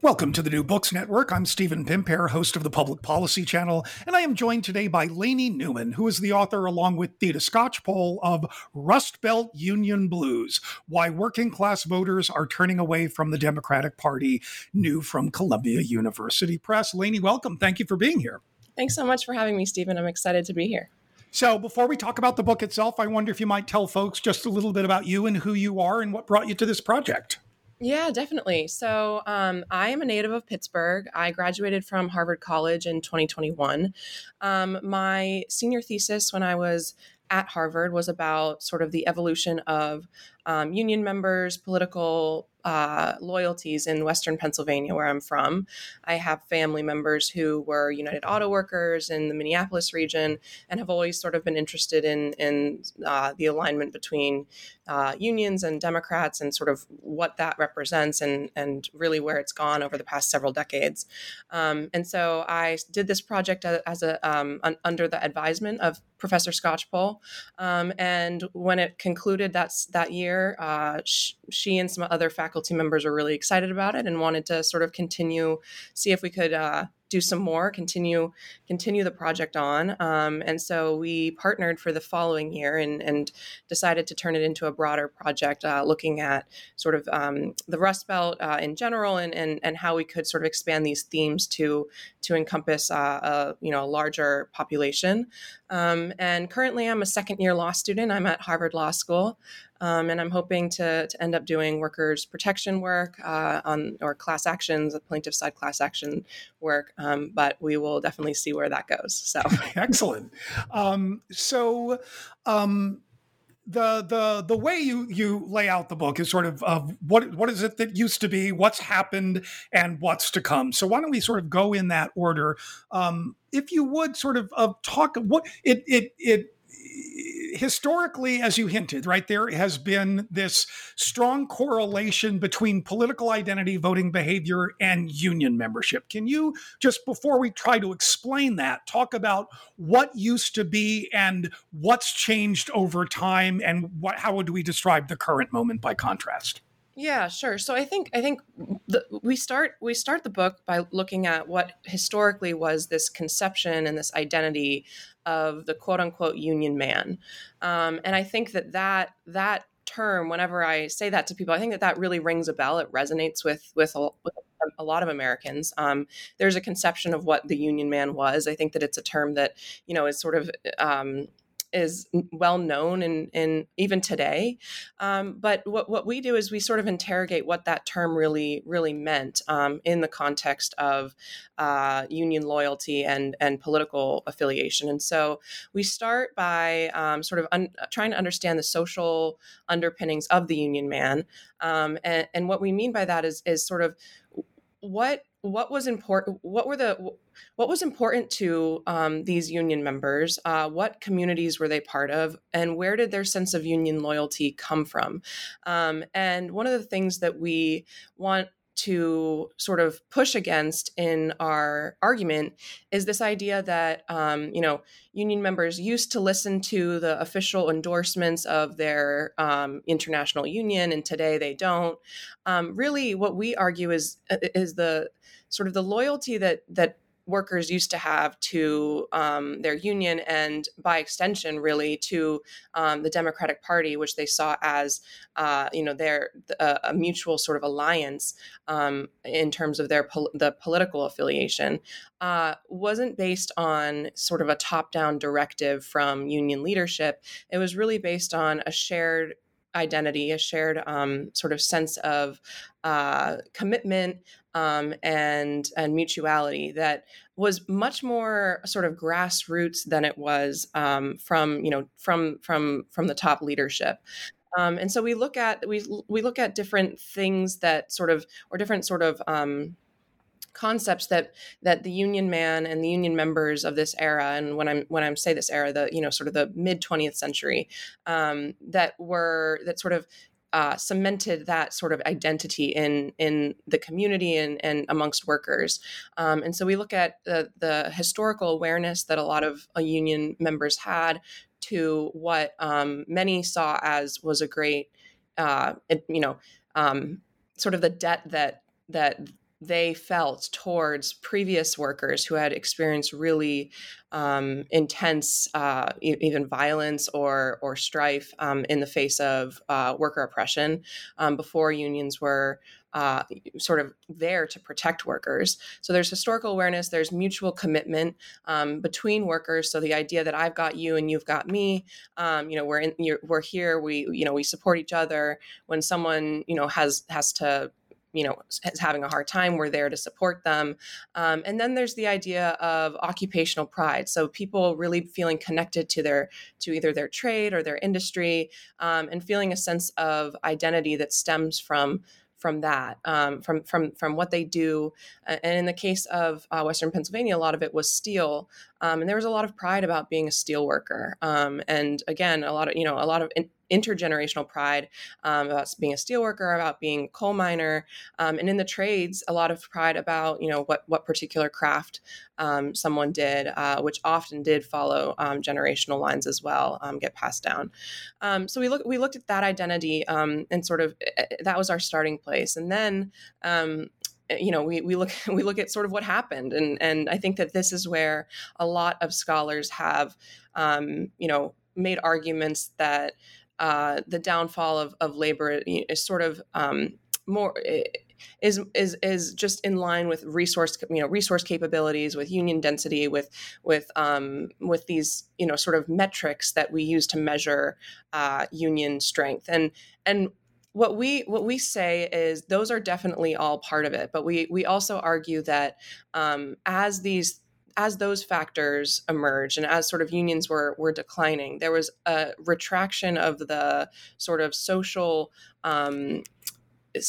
Welcome to the New Books Network. I'm Stephen Pimpare, host of the Public Policy Channel, and I am joined today by Lainey Newman, who is the author, along with Theda Skocpol, of Rust Belt Union Blues Why Working Class Voters Are Turning Away from the Democratic Party, new from Columbia University Press. Lainey, welcome. Thank you for being here. Thanks so much for having me, Stephen. I'm excited to be here. So, before we talk about the book itself, I wonder if you might tell folks just a little bit about you and who you are and what brought you to this project. Yeah, definitely. So, um, I am a native of Pittsburgh. I graduated from Harvard College in 2021. Um, my senior thesis when I was at Harvard was about sort of the evolution of um, union members, political uh, loyalties in Western Pennsylvania, where I'm from. I have family members who were United Auto Workers in the Minneapolis region and have always sort of been interested in, in uh, the alignment between uh, unions and Democrats and sort of what that represents and, and really where it's gone over the past several decades. Um, and so I did this project as a um, under the advisement of Professor Skocpol. Um, and when it concluded that's that year, uh, sh- she and some other faculty members were really excited about it and wanted to sort of continue, see if we could uh, do some more, continue continue the project on. Um, and so we partnered for the following year and, and decided to turn it into a broader project, uh, looking at sort of um, the Rust Belt uh, in general and, and and how we could sort of expand these themes to to encompass uh, a you know a larger population. Um, and currently, I'm a second year law student. I'm at Harvard Law School. Um, and I'm hoping to, to end up doing workers' protection work uh, on or class actions, plaintiff side class action work. Um, but we will definitely see where that goes. So excellent. Um, so um, the the the way you you lay out the book is sort of of what what is it that used to be, what's happened, and what's to come. So why don't we sort of go in that order? Um, if you would sort of uh, talk what it it it historically, as you hinted, right, there has been this strong correlation between political identity, voting behavior, and union membership. Can you just, before we try to explain that, talk about what used to be and what's changed over time, and what, how would we describe the current moment by contrast? Yeah, sure. So I think I think the, we start we start the book by looking at what historically was this conception and this identity of the quote unquote union man, um, and I think that that that term, whenever I say that to people, I think that that really rings a bell. It resonates with with a, with a lot of Americans. Um, there's a conception of what the union man was. I think that it's a term that you know is sort of um, is well known in, in even today. Um, but what, what we do is we sort of interrogate what that term really really meant um, in the context of uh, union loyalty and and political affiliation. And so we start by um, sort of un- trying to understand the social underpinnings of the union man. Um, and, and what we mean by that is is sort of what what was important what were the what was important to um, these union members? Uh, what communities were they part of? And where did their sense of union loyalty come from? Um, and one of the things that we want to sort of push against in our argument is this idea that um, you know union members used to listen to the official endorsements of their um, international union and today they don't. Um, really what we argue is is the sort of the loyalty that that workers used to have to um, their union and by extension really to um, the democratic party which they saw as uh, you know their uh, a mutual sort of alliance um, in terms of their pol- the political affiliation uh, wasn't based on sort of a top down directive from union leadership. It was really based on a shared identity, a shared um, sort of sense of uh, commitment um, and and mutuality that was much more sort of grassroots than it was um, from you know from from from the top leadership. Um, and so we look at we we look at different things that sort of or different sort of um, concepts that that the union man and the union members of this era and when i'm when i'm say this era the you know sort of the mid 20th century um, that were that sort of uh, cemented that sort of identity in in the community and, and amongst workers. Um, and so we look at the, the historical awareness that a lot of uh, union members had to what um, many saw as was a great, uh, it, you know, um, sort of the debt that that they felt towards previous workers who had experienced really um, intense, uh, even violence or or strife um, in the face of uh, worker oppression um, before unions were uh, sort of there to protect workers. So there's historical awareness, there's mutual commitment um, between workers. So the idea that I've got you and you've got me, um, you know, we're in, we're here, we you know we support each other. When someone you know has has to you know is having a hard time we're there to support them um, and then there's the idea of occupational pride so people really feeling connected to their to either their trade or their industry um, and feeling a sense of identity that stems from from that, um, from from from what they do. And in the case of uh, Western Pennsylvania, a lot of it was steel, um, and there was a lot of pride about being a steel worker. Um, and again, a lot of you know a lot of in- intergenerational pride um, about being a steelworker, about being a coal miner, um, and in the trades, a lot of pride about you know what what particular craft um, someone did, uh, which often did follow um, generational lines as well, um, get passed down. Um, so we look we looked at that identity and sort of eh, eh, that was our starting place, and then eh, you know we, we look we look at sort of what happened and and I think that this is where a lot of scholars have um, you know made arguments that uh, the downfall of, of labor is sort of um, more is is is just in line with resource you know resource capabilities with union density with with um, with these you know sort of metrics that we use to measure uh, union strength. And and what we what we say is those are definitely all part of it but we we also argue that um, as these as those factors emerged and as sort of unions were were declining, there was a retraction of the sort of social um,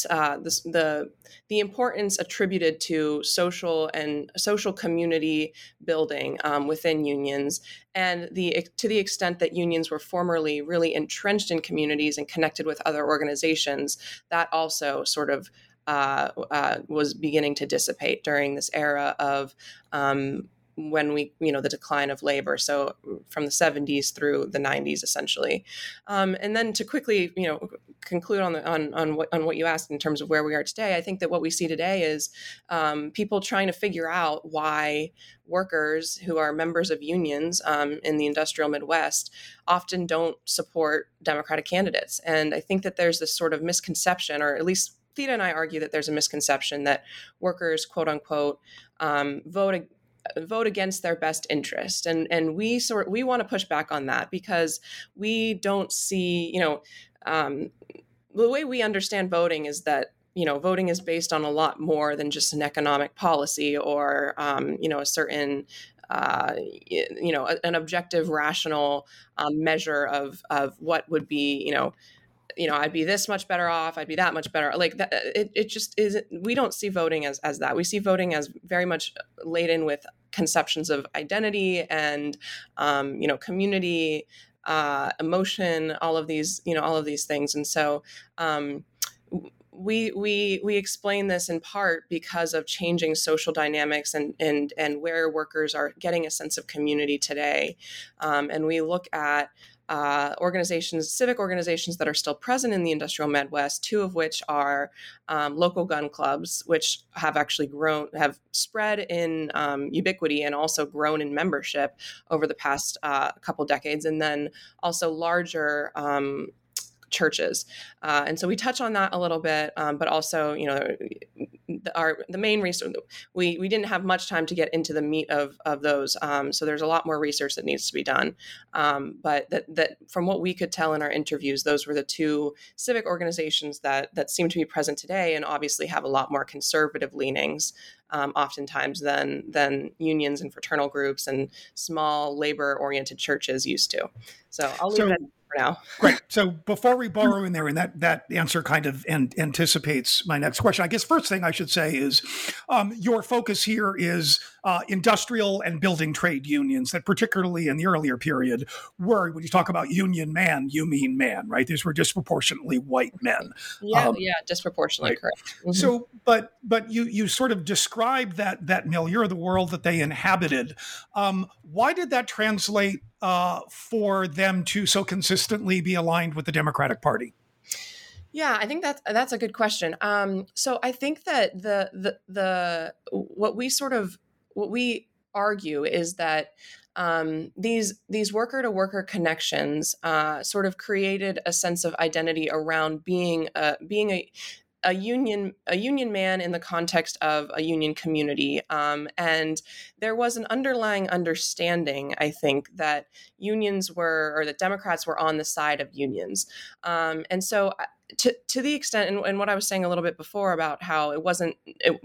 uh, the, the the importance attributed to social and social community building um, within unions, and the to the extent that unions were formerly really entrenched in communities and connected with other organizations, that also sort of uh, uh, was beginning to dissipate during this era of um, when we, you know, the decline of labor. So from the 70s through the 90s, essentially. Um, and then to quickly, you know, conclude on the on on what on what you asked in terms of where we are today, I think that what we see today is um, people trying to figure out why workers who are members of unions um, in the industrial Midwest often don't support Democratic candidates. And I think that there's this sort of misconception, or at least Theda and I argue that there's a misconception that workers, quote unquote, um, vote vote against their best interest. And and we sort we want to push back on that because we don't see you know um, the way we understand voting is that you know voting is based on a lot more than just an economic policy or um, you know a certain uh, you know an objective rational um, measure of of what would be you know you know I'd be this much better off, I'd be that much better. Like that, it it just is. We don't see voting as as that. We see voting as very much laden with conceptions of identity and um, you know community uh, emotion all of these you know all of these things and so um, we we we explain this in part because of changing social dynamics and and and where workers are getting a sense of community today um, and we look at uh, organizations, civic organizations that are still present in the industrial Midwest, two of which are um, local gun clubs, which have actually grown, have spread in um, ubiquity and also grown in membership over the past uh, couple decades, and then also larger um, churches. Uh, and so we touch on that a little bit, um, but also, you know, the, our the main research we we didn't have much time to get into the meat of of those. Um, so there's a lot more research that needs to be done. Um, but that that from what we could tell in our interviews, those were the two civic organizations that that seem to be present today, and obviously have a lot more conservative leanings. Um, oftentimes than than unions and fraternal groups and small labor oriented churches used to. So I'll leave so, it at for now. Great. So before we borrow in there, and that that answer kind of an, anticipates my next question. I guess first thing I should say is um, your focus here is uh, industrial and building trade unions. That particularly in the earlier period, were when you talk about union man, you mean man, right? These were disproportionately white men. Yeah, um, yeah, disproportionately right. correct. Mm-hmm. So, but but you you sort of describe that that milieu, the world that they inhabited. Um, why did that translate uh, for them to so consistently be aligned with the Democratic Party? Yeah, I think that's that's a good question. Um, so I think that the the the what we sort of what we argue is that um, these these worker to worker connections uh, sort of created a sense of identity around being a being a a union a union man in the context of a union community um, and there was an underlying understanding i think that unions were or that democrats were on the side of unions. Um, and so uh, to, to the extent and, and, what i was saying a little bit before about how it wasn't it,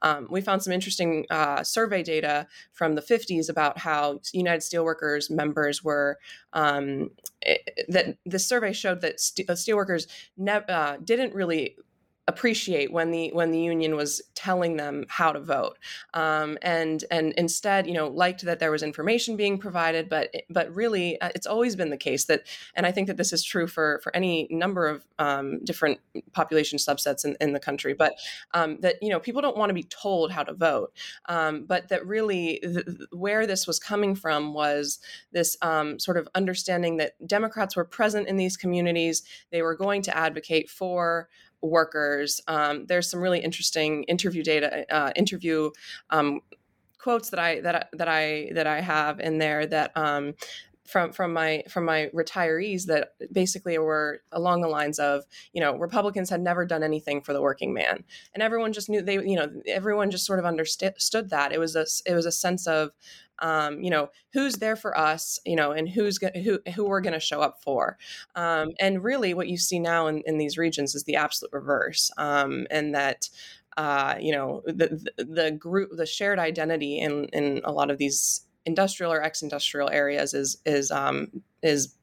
um, we found some interesting uh, survey data from the 50s about how united steelworkers members were um, it, that the survey showed that st- steelworkers ne- uh, didn't really appreciate when the when the union was telling them how to vote. Um, and and instead you know liked that there was information being provided but but really uh, it's always been the case that and i think that this is true for for any number of um, different population subsets in, in the country but um, that you know people don't want to be told how to vote. Um, but that really th- where this was coming from was this um, sort of understanding that democrats were present in these communities. They were going to advocate for workers. Um, there's some really interesting interview data, uh, interview um, quotes that I that that I that I have in there that um, from from my from my retirees that basically were along the lines of you know Republicans had never done anything for the working man, and everyone just knew they you know everyone just sort of understood that. It was a it was a sense of um, you know who's there for us you know and who's go- who who we're going to show up for. Um, and really what you see now in, in these regions is the absolute reverse um, and that uh, you know the, the, the group the shared identity in in a lot of these industrial or ex-industrial areas is is um, is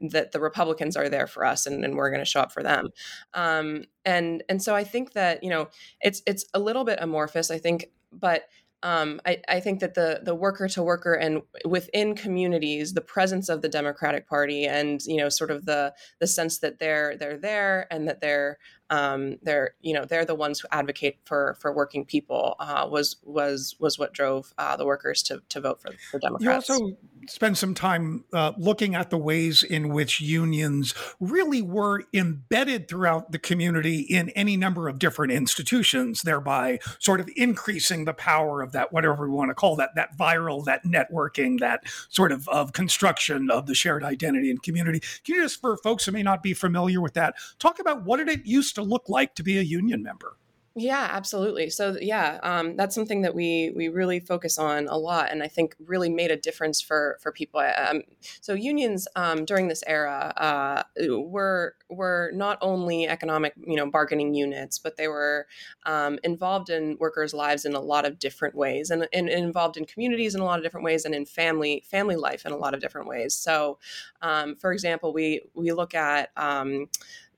that the Republicans are there for us and, and we're going to show up for them. Um, and and so I think that you know it's it's a little bit amorphous. I think, but um, I, I, think that the the worker to worker and within communities, the presence of the Democratic Party and you know sort of the the sense that they're they're there and that they're um, they're you know they're the ones who advocate for for working people uh, was was was what drove uh, the workers to to vote for, for Democrats. You also spend some time uh, looking at the ways in which unions really were embedded throughout the community in any number of different institutions, thereby sort of increasing the power of that whatever we want to call that that viral that networking that sort of of construction of the shared identity and community. Can you just for folks who may not be familiar with that talk about what did it used to look like to be a union member? Yeah, absolutely. So yeah, um, that's something that we we really focus on a lot, and I think really made a difference for for people. Um, so unions um, during this era uh, were were not only economic, you know, bargaining units, but they were um, involved in workers' lives in a lot of different ways, and, and, involved in communities in a lot of different ways, and in family family life in a lot of different ways. So, um, for example, we we look at um,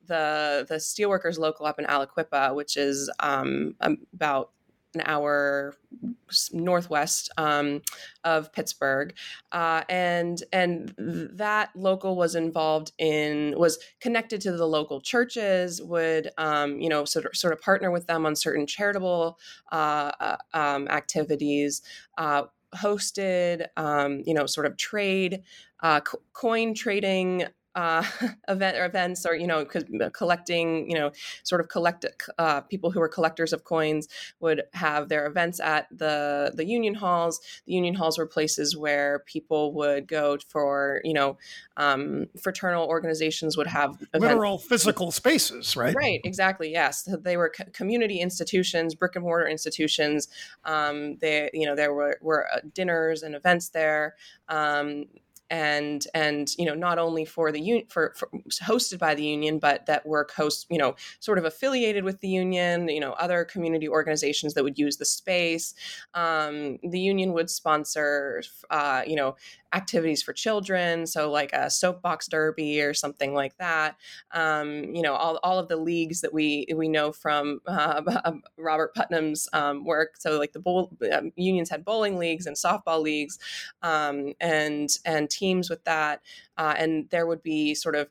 the the steelworkers local up in Aliquippa, which is um, about an hour northwest um, of Pittsburgh, uh, and and that local was involved in was connected to the local churches. Would um, you know sort of sort of partner with them on certain charitable uh, uh, um, activities. Uh, hosted, um, you know, sort of trade, uh, co- coin trading uh, event or events or you know uh, collecting you know sort of collect uh, people who are collectors of coins would have their events at the the union halls. The union halls were places where people would go for you know um, fraternal organizations would have literal physical spaces right? Right exactly yes. They were co- community institutions brick and mortar institutions. Um, they you know there were, were uh, dinners and events there. Um, and and you know not only for the union for, for, hosted by the union but that work host you know sort of affiliated with the union you know other community organizations that would use the space. Um, the union would sponsor uh, you know activities for children, so like a soapbox derby or something like that. Um, you know, all, all of the leagues that we we know from uh, Robert Putnam's um, work. So like the bowl, um, unions had bowling leagues and softball leagues, um, and and teams with that, uh, and there would be sort of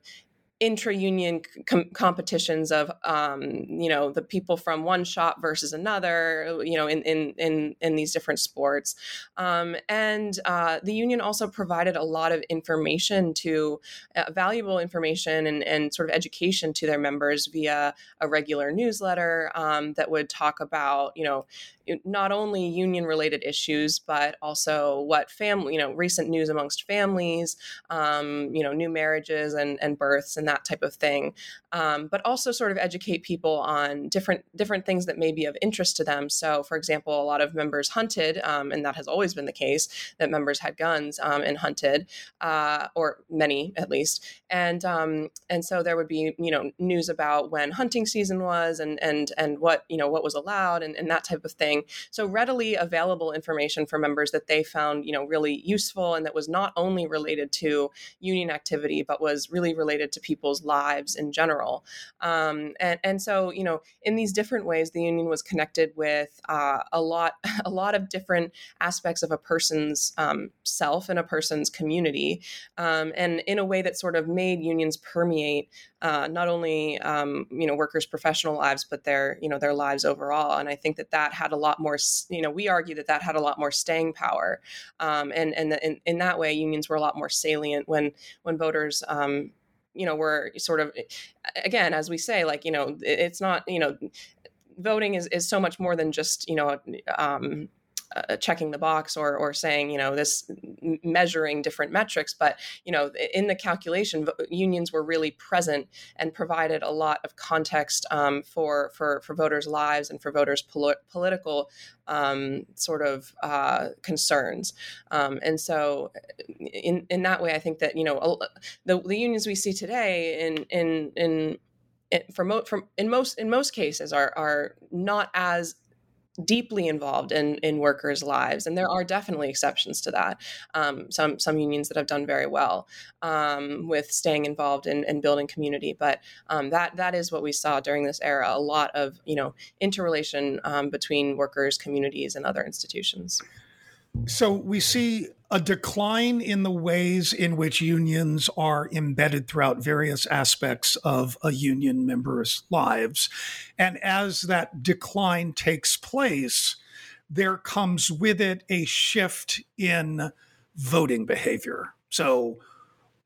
intra-union com- competitions of um, you know the people from one shop versus another you know in in in, in these different sports. Um, and uh, the union also provided a lot of information to uh, valuable information and, and sort of education to their members via a regular newsletter um, that would talk about you know not only union related issues but also what family you know recent news amongst families um, you know new marriages and and births and that type of thing um, but also sort of educate people on different different things that may be of interest to them. So for example a lot of members hunted um, and that has always been the case that members had guns um, and hunted uh, or many at least. And um, and so there would be you know news about when hunting season was and and and what you know what was allowed and, and that type of thing so readily available information for members that they found, you know, really useful and that was not only related to union activity, but was really related to people's lives in general. Um, and, and so, you know, in these different ways, the union was connected with uh, a lot, a lot of different aspects of a person's um, self and a person's community, um, and in a way that sort of made unions permeate uh, not only um, you know workers' professional lives, but their you know their lives overall. And I think that that had a lot more. You know, we argue that that had a lot more staying power, um, and and in, in that way, unions were a lot more salient when when voters. Um, you know, were sort of, again, as we say, like, you know, it's not, you know, voting is, is so much more than just, you know, um, uh, checking the box or or saying you know this measuring different metrics but you know in the calculation unions were really present and provided a lot of context um, for for for voters lives and for voters pol- political um, sort of uh, concerns. Um, and so in in that way I think that you know the, the unions we see today in in in for mo- from in most in most cases are are not as deeply involved in in workers' lives, and there are definitely exceptions to that. Um, some some unions that have done very well um, with staying involved in, in building community, but um, that that is what we saw during this era: a lot of you know interrelation um, between workers, communities, and other institutions. So we see a decline in the ways in which unions are embedded throughout various aspects of a union member's lives. And as that decline takes place, there comes with it a shift in voting behavior. So,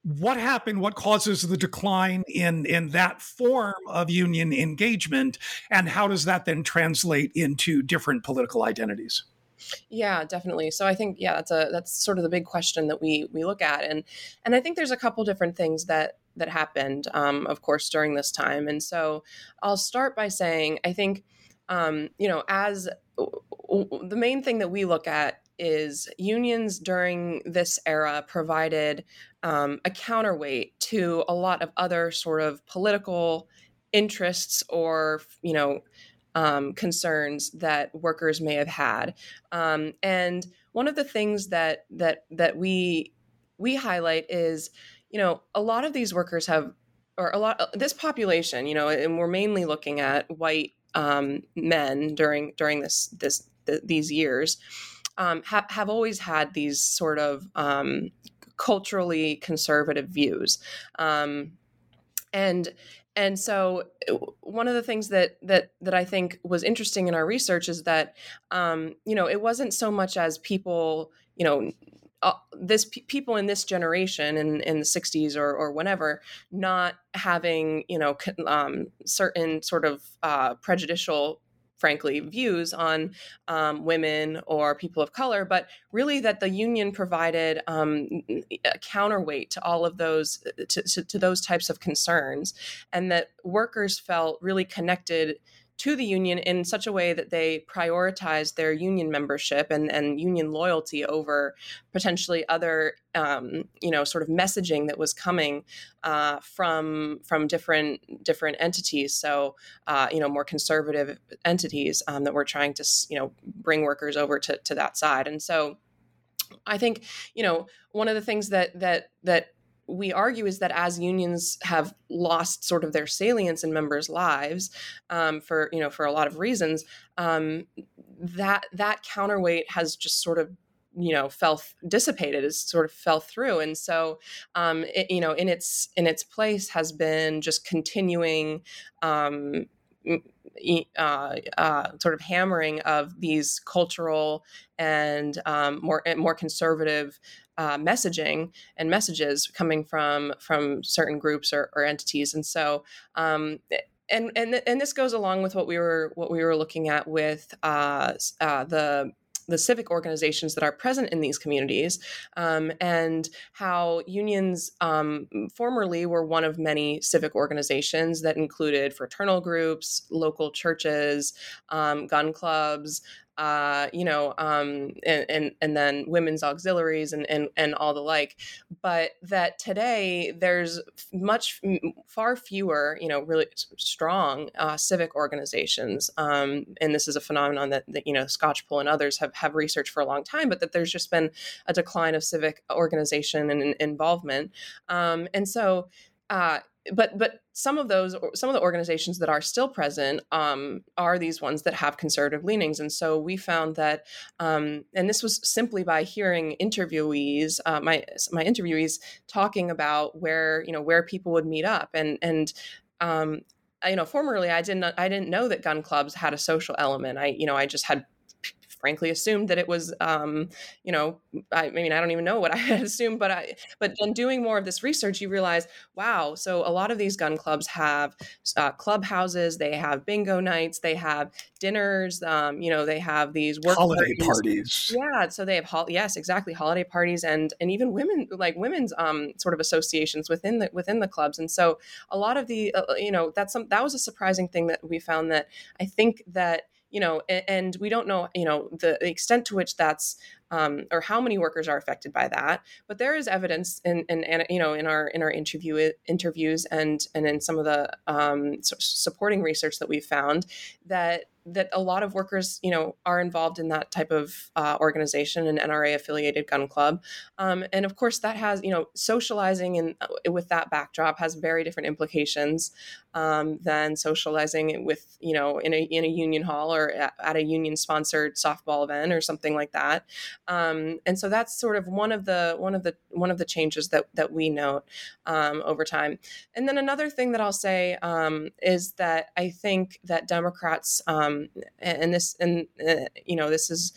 what happened? What causes the decline in, in that form of union engagement? And how does that then translate into different political identities? Yeah, definitely. So I think yeah, that's a that's sort of the big question that we we look at, and and I think there's a couple different things that that happened, um, of course, during this time. And so I'll start by saying I think um, you know, as the main thing that we look at is unions during this era provided um, a counterweight to a lot of other sort of political interests or you know um, concerns that workers may have had. Um, and one of the things that that that we we highlight is you know a lot of these workers have or a lot this population you know and we're mainly looking at white um, men during during this this the, these years um, have have always had these sort of um, culturally conservative views, um, and and so uh, one of the things that that that I think was interesting in our research is that um, you know it wasn't so much as people you know uh, this p- people in this generation in, in the 60s or, or whenever not having you know um, certain sort of uh, prejudicial frankly, views on um, women or people of color, but really that the union provided um, a counterweight to all of those uh, to, to, to those types of concerns, and that workers felt really connected to the union in such a way that they prioritized their union membership and, and union loyalty over potentially other um, you know sort of messaging that was coming uh, from from different different entities. So uh, you know more conservative entities um, that were trying to you know bring workers over to, to that side. And so I think you know one of the things that that that we argue is that as unions have lost sort of their salience in members' lives um, for you know for a lot of reasons, um, that that counterweight has just sort of you know fell dissipated as sort of fell through. And so um it, you know in its in its place has been just continuing um uh, uh, sort of hammering of these cultural and um, more more conservative uh, messaging and messages coming from from certain groups or, or entities, and so. Um, and, and and this goes along with what we were what we were looking at with uh, uh, the the civic organizations that are present in these communities um, and how unions um, formerly were one of many civic organizations that included fraternal groups local churches um, gun clubs uh, you know, um, and, and, and then women's auxiliaries and, and and all the like. But that today there's much far fewer, you know, really strong uh, civic organizations, um, and this is a phenomenon that, that you know Skocpol and others have have researched for a long time. But that there's just been a decline of civic organization and, and involvement, um, and so. Uh, but but some of those some of the organizations that are still present um, are these ones that have conservative leanings. And so we found that um, and this was simply by hearing interviewees uh, my my interviewees talking about where you know where people would meet up. And and um, you know formerly i didn't i didn't know that gun clubs had a social element. I you know i just had frankly assumed that it was um, you know I, I, mean i don't even know what i had assumed but i but in doing more of this research you realize wow so a lot of these gun clubs have uh, clubhouses they have bingo nights they have dinners um, you know they have these work holiday parties. parties. yeah so they have ho- yes exactly holiday parties and and even women like women's um, sort of associations within the within the clubs and so a lot of the uh, you know that's some that was a surprising thing that we found that i think that you know and, we don't know you know the, the extent to which that's um, or how many workers are affected by that but there is evidence in, in, in you know in our in our interview interviews and and in some of the um, supporting research that we've found that that a lot of workers, you know, are involved in that type of uh, organization, an NRA affiliated gun club, um, and of course that has, you know, socializing and uh, with that backdrop has very different implications um, than socializing with, you know, in a in a union hall or at, a union sponsored softball event or something like that, um, and so that's sort of one of the one of the one of the changes that that we note um, over time, and then another thing that I'll say um, is that I think that Democrats um, um, and this and uh, you know this is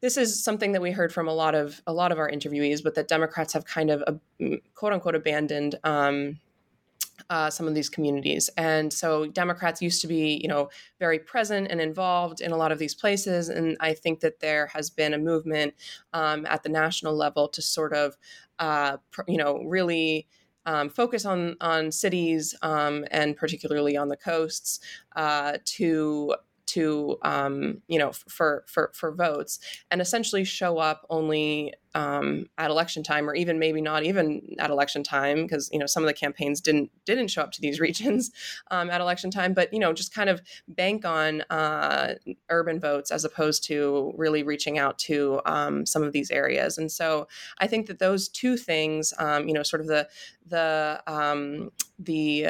this is something that we heard from a lot of a lot of our interviewees, but that Democrats have kind of uh, quote unquote abandoned um, uh, some of these communities. And so Democrats used to be, you know, very present and involved in a lot of these places. And I think that there has been a movement um, at the national level to sort of, uh, pr- you know, really um, focus on on cities um, and particularly on the coasts uh, to to um, you know for for for votes and essentially show up only um, at election time or even maybe not even at election time because you know some of the campaigns didn't didn't show up to these regions um, at election time but you know just kind of bank on uh, urban votes as opposed to really reaching out to um, some of these areas. And so I think that those two things um, you know sort of the the um, the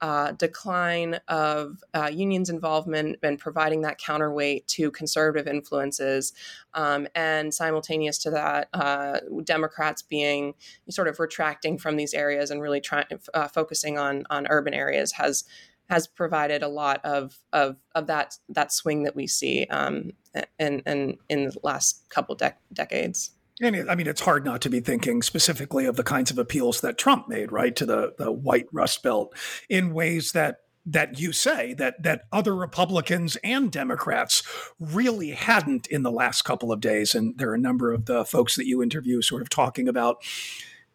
uh, decline of uh, unions' involvement and providing that counterweight to conservative influences, um, and simultaneous to that, uh, Democrats being sort of retracting from these areas and really trying uh, focusing on on urban areas has has provided a lot of of of that that swing that we see um, in, in in the last couple de- decades. And it, I mean, it's hard not to be thinking specifically of the kinds of appeals that Trump made, right, to the, the white Rust Belt in ways that that you say that that other Republicans and Democrats really hadn't in the last couple of days. And there are a number of the folks that you interview sort of talking about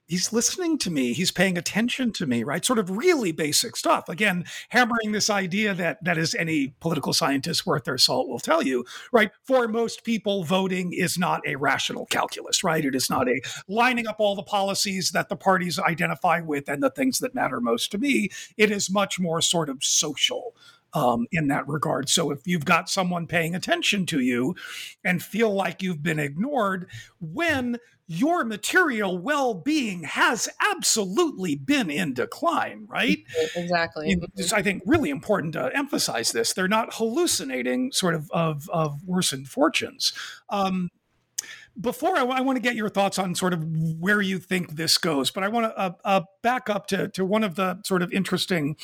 he's listening to me he's paying attention to me right? Sort of really basic stuff. Again hammering this idea that that is any political scientist worth their salt will tell you right? For most people voting is not a rational calculus right? It is not a lining up all the policies that the parties identify with and the things that matter most to me. It is much more sort of social um, in that regard. So if you've got someone paying attention to you and feel like you've been ignored, when your material well being has absolutely been in decline, right? Exactly. It's, I think, really important to emphasize this. They're not hallucinating sort of of, of worsened fortunes. Um, before I, I, want to get your thoughts on sort of where you think this goes, but I want to uh, uh, back up to, to one of the sort of interesting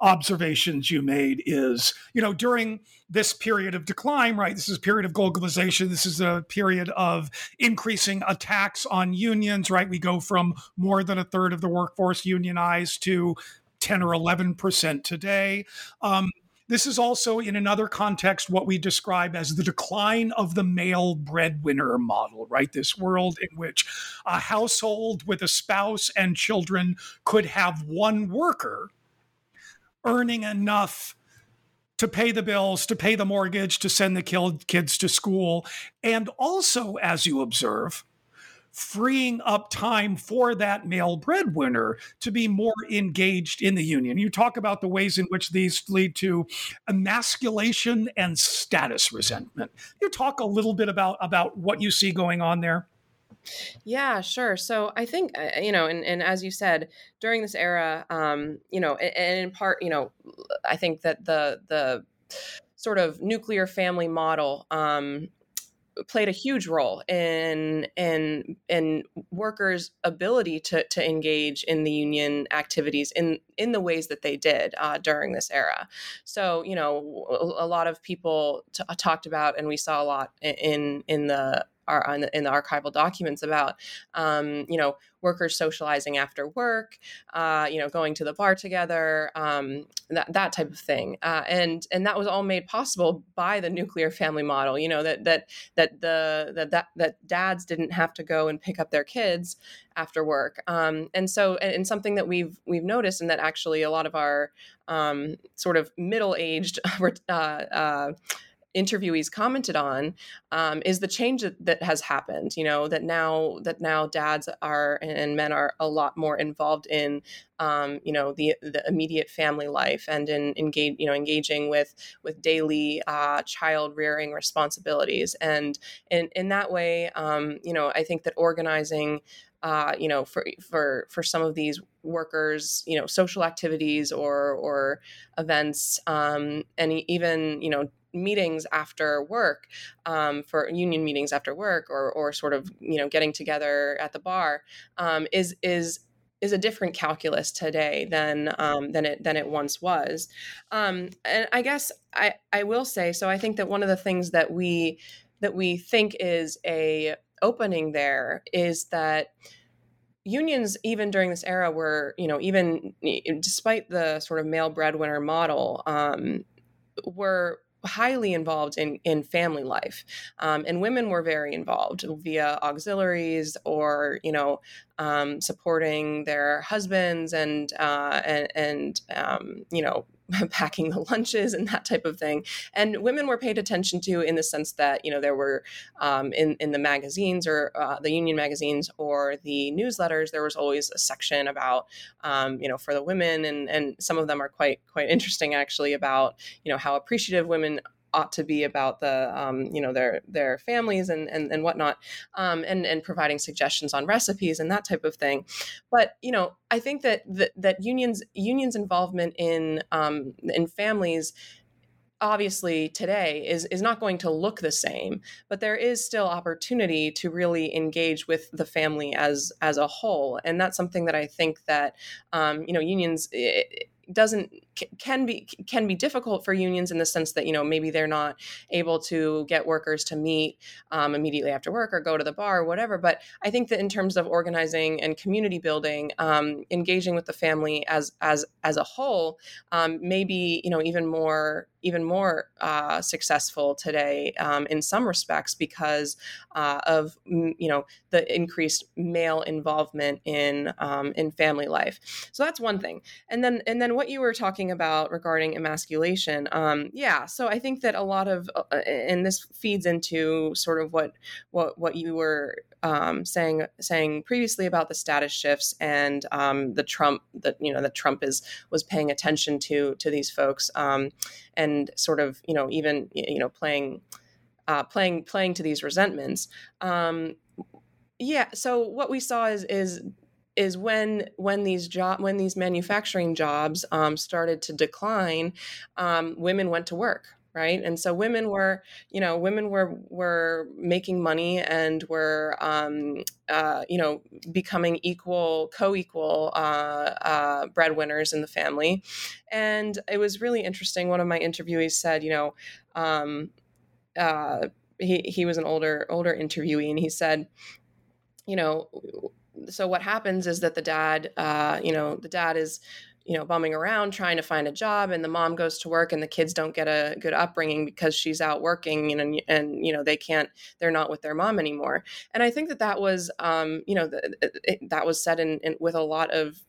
observations you made is, you know, during this period of decline, right? This is a period of globalization. This is a period of increasing attacks on unions, right? We go from more than a third of the workforce unionized to 10 or 11% today. Um, this is also, in another context, what we describe as the decline of the male breadwinner model, right? This world in which a household with a spouse and children could have one worker earning enough to pay the bills, to pay the mortgage, to send the kids to school. And also, as you observe, freeing up time for that male breadwinner to be more engaged in the union. You talk about the ways in which these lead to emasculation and status resentment. You talk a little bit about about what you see going on there. Yeah, sure. So I think uh, you know, and, and as you said, during this era, um, you know, and, and in part, you know, I think that the the sort of nuclear family model um, played a huge role in in in workers' ability to to engage in the union activities in in the ways that they did uh, during this era. So you know, a, lot of people t- talked about, and we saw a lot in in the are in the archival documents about um, you know workers socializing after work uh, you know going to the bar together um, that, that type of thing. Uh, and and that was all made possible by the nuclear family model you know that that that the that that, that dads didn't have to go and pick up their kids after work. Um, and so and, and, something that we've we've noticed and that actually a lot of our um, sort of middle-aged uh, uh interviewees commented on um, is the change that, that, has happened you know that now that now dads are and men are a lot more involved in um, you know the the immediate family life and in engage you know engaging with with daily uh, child rearing responsibilities. And in in that way um, you know I think that organizing uh, you know, for for for some of these workers, you know, social activities or or events, um, and even you know meetings after work um, for union meetings after work or or sort of you know getting together at the bar um, is is is a different calculus today than um, than it than it once was. Um, and I guess I I will say so I think that one of the things that we that we think is a opening there is that unions even during this era were you know even despite the sort of male breadwinner model um, were highly involved in in family life, um, and women were very involved via auxiliaries or you know um, supporting their husbands and uh, and, and um, you know packing the lunches and that type of thing. And women were paid attention to in the sense that you know there were um, in in the magazines or uh, the union magazines or the newsletters there was always a section about um, you know for the women and and some of them are quite quite interesting actually about you know how appreciative women ought to be about the um, you know their their families and and, and whatnot um, and and providing suggestions on recipes and that type of thing. But you know i think that that, that unions unions involvement in um, in families obviously today is is not going to look the same but there is still opportunity to really engage with the family as as a whole. And that's something that i think that um, you know unions it, doesn't can be can be difficult for unions in the sense that you know maybe they're not able to get workers to meet um, immediately after work or go to the bar or whatever but i think that in terms of organizing and community building um, engaging with the family as as as a whole um, maybe you know even more even more uh, successful today um, in some respects because uh, of you know the increased male involvement in um, in family life. So that's one thing. And then and then what you were talking about regarding emasculation, um, yeah. So I think that a lot of uh, and this feeds into sort of what what what you were um, saying saying previously about the status shifts and um, the Trump that you know that Trump is was paying attention to to these folks um, and sort of you know even you know playing uh, playing playing to these resentments. Um, yeah. So what we saw is is is when when these job when these manufacturing jobs um, started to decline, um, women went to work right? And so women were you know women were were making money and were um, uh, you know becoming equal co-equal uh, uh, breadwinners in the family. And it was really interesting. One of my interviewees said you know um, uh, he, he was an older older interviewee and he said you know so what happens is that the dad uh, you know the dad is you know bumming around trying to find a job and the mom goes to work and the kids don't get a good upbringing because she's out working and and, and you know they can't they're not with their mom anymore. And i think that that was um, you know that was said in, in, with a lot of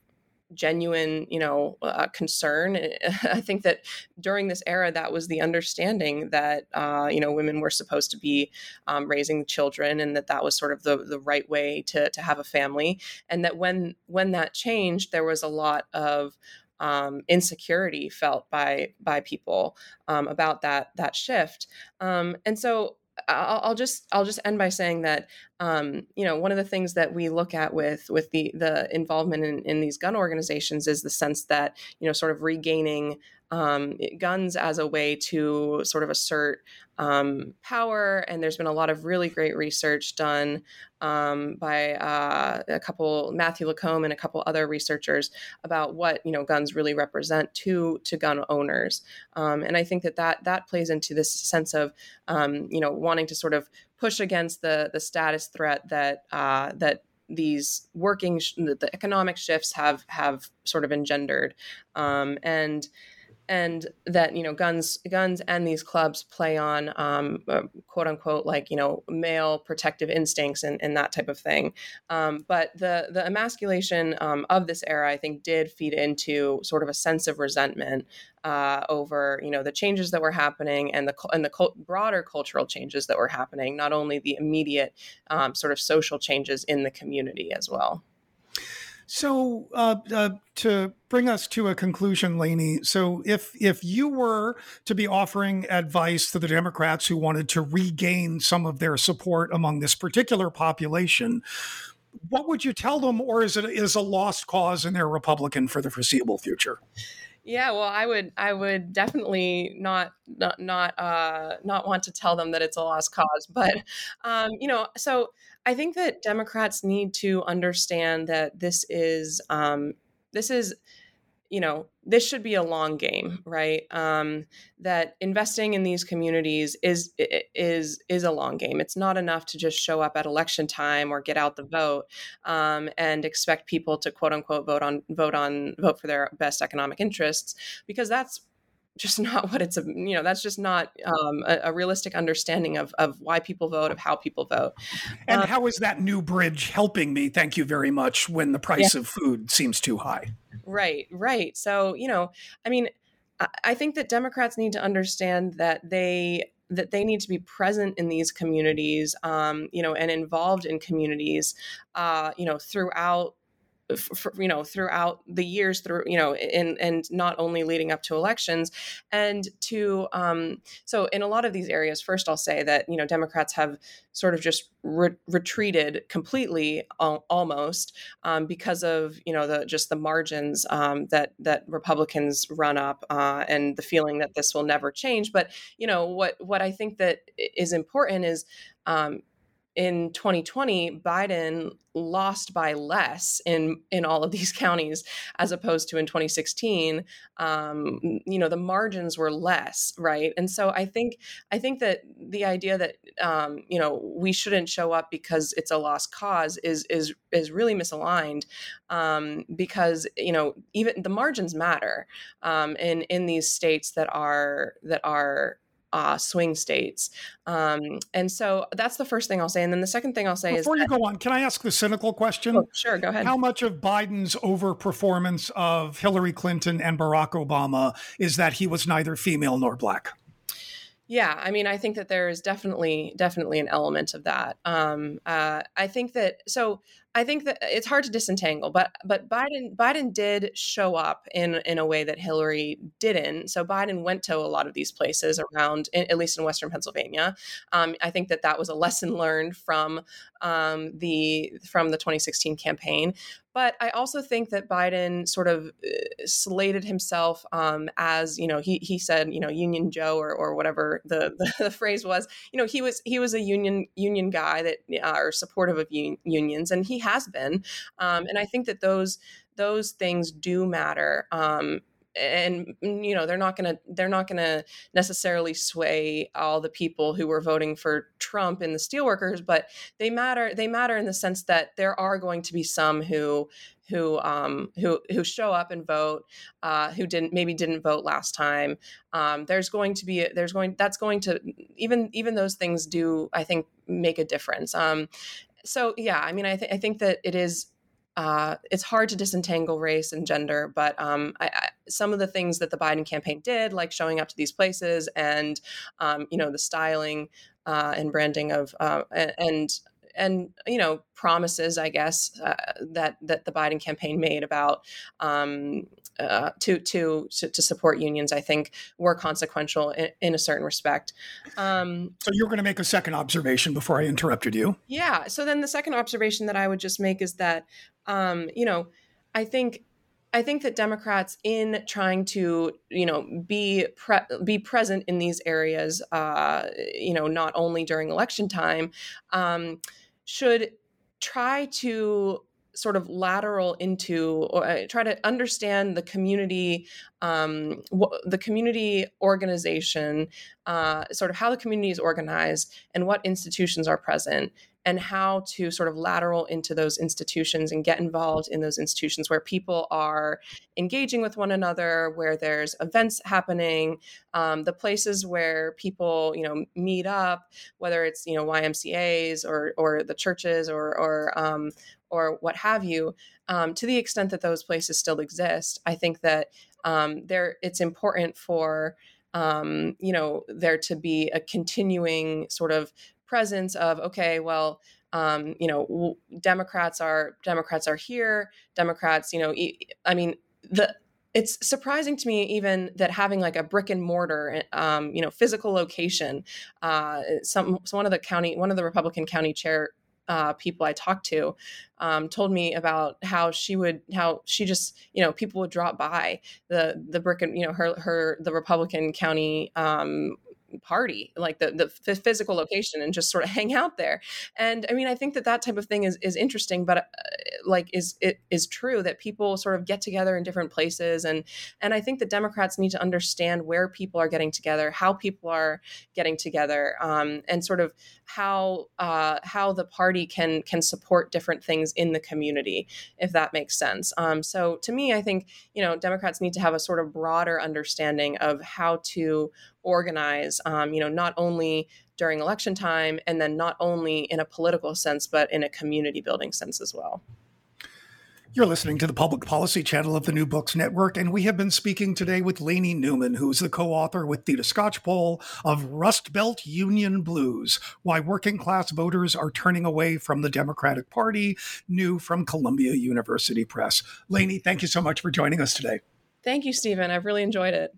genuine, you know, uh, concern. I think that during this era, that was the understanding that uh, you know women were supposed to be um, raising children, and that that was sort of the the right way to to have a family. And that when when that changed, there was a lot of um, insecurity felt by by people um, about that that shift. Um, and so I'll, just I'll just end by saying that um, you know one of the things that we look at with with the the involvement in, in these gun organizations is the sense that you know sort of regaining um, guns as a way to sort of assert um, power. And there's been a lot of really great research done um, by uh, a couple, Matthew Lacombe and a couple other researchers about what you know guns really represent to to gun owners. Um, and I think that that that plays into this sense of um, you know wanting to sort of push against the the status threat that uh, that these working sh- the economic shifts have have sort of engendered um, and and that you know guns guns and these clubs play on um, uh, quote unquote like you know male protective instincts and, and that type of thing. Um, but the the emasculation um, of this era i think did feed into sort of a sense of resentment uh, over you know the changes that were happening and the and the cult- broader cultural changes that were happening not only the immediate um, sort of social changes in the community as well so uh, uh, to bring us to a conclusion, Lainey. So if if you were to be offering advice to the Democrats who wanted to regain some of their support among this particular population, what would you tell them, or is it is a lost cause and they're Republican for the foreseeable future? Yeah, well, I would, I would definitely not, not, not, uh, not want to tell them that it's a lost cause. But, um, you know, so I think that Democrats need to understand that this is, um, this is you know this should be a long game right? Um, that investing in these communities is is is a long game. It's not enough to just show up at election time or get out the vote um, and expect people to quote unquote vote on vote on vote for their best economic interests because that's just not what it's a you know that's just not um, a, a, realistic understanding of of why people vote of how people vote and um, how is that new bridge helping me thank you very much when the price yeah. of food seems too high Right, right. So, you know, I mean, I think that Democrats need to understand that they that they need to be present in these communities, um, you know, and involved in communities, uh, you know, throughout for, you know throughout the years through you know and and not only leading up to elections and to um so in a lot of these areas first i'll say that you know democrats have sort of just re- retreated completely al- almost um, because of you know the just the margins um, that that republicans run up uh, and the feeling that this will never change. But you know what what i think that is important is um, in 2020 biden lost by less in in all of these counties as opposed to in 2016 um, you know the margins were less right? And so i think i think that the idea that um, you know we shouldn't show up because it's a lost cause is is is really misaligned um, because you know even the margins matter um, in in these states that are that are uh, swing states. Um, and so that's the first thing I'll say. And then the second thing I'll say Before is Before you go on, can I ask the cynical question? Oh, sure, go ahead. How much of Biden's overperformance of Hillary Clinton and Barack Obama is that he was neither female nor black? Yeah, I mean, I think that there is definitely definitely an element of that. Um, uh, I think that so I think that it's hard to disentangle, but but Biden Biden did show up in in a way that Hillary didn't. So Biden went to a lot of these places around, at least in Western Pennsylvania. Um, I think that that was a lesson learned from um, the from the 2016 campaign. But I also think that Biden sort of uh, slated himself um, as you know he he said you know Union Joe or or whatever the, the, the phrase was. You know he was he was a union union guy that uh, are supportive of un- unions, and he has been. Um, and I think that those those things do matter. Um, and you know they're not going to they're not going to necessarily sway all the people who were voting for Trump in the steelworkers but they matter they matter in the sense that there are going to be some who who um, who who show up and vote uh, who didn't maybe didn't vote last time um, there's going to be there's going that's going to even even those things do I think make a difference um, so yeah, I mean, I, th- I think that it is. Uh, it's hard to disentangle race and gender, but um, I, I, some of the things that the Biden campaign did, like showing up to these places and um, you know the styling uh, and branding of uh, and and you know promises, I guess uh, that that the Biden campaign made about um, uh, to, to to support unions, I think were consequential in, in a certain respect. Um, so you're going to make a second observation before I interrupted you. Yeah. So then the second observation that I would just make is that um, you know I think I think that Democrats, in trying to, you know, be pre- be present in these areas, uh, you know, not only during election time, um, should try to sort of lateral into or uh, try to understand the community um, the community organization uh, sort of how the community is organized and what institutions are present and how to sort of lateral into those institutions and get involved in those institutions where people are engaging with one another, where there's events happening, um, the places where people, you know, meet up, whether it's you know YMCA's or or the churches or or um, or what have you. Um, to the extent that those places still exist, I think that um, there it's important for um, you know there to be a continuing sort of presence of okay well um, you know democrats are democrats are here democrats you know i mean the it's surprising to me even that having like a brick and mortar um, you know physical location uh, some so one of the county one of the republican county chair uh, people I talked to um, told me about how she would how she just you know people would drop by the the brick and you know her her the Republican county um, party like the the physical location and just sort of hang out there. And i mean i think that that type of thing is is interesting but uh, like is it is true that people sort of get together in different places and and i think that democrats need to understand where people are getting together how people are getting together um, and sort of how uh, how the party can can support different things in the community if that makes sense um, so to me i think you know democrats need to have a sort of broader understanding of how to organize, um, you know, not only during election time and then not only in a political sense, but in a community building sense as well. You're listening to the Public Policy Channel of the New Books Network, and we have been speaking today with Lainey Newman, who is the co author with Theda Skocpol of Rust Belt Union Blues Why Working Class Voters Are Turning Away from the Democratic Party, new from Columbia University Press. Lainey, thank you so much for joining us today. Thank you, Stephen. I've really enjoyed it.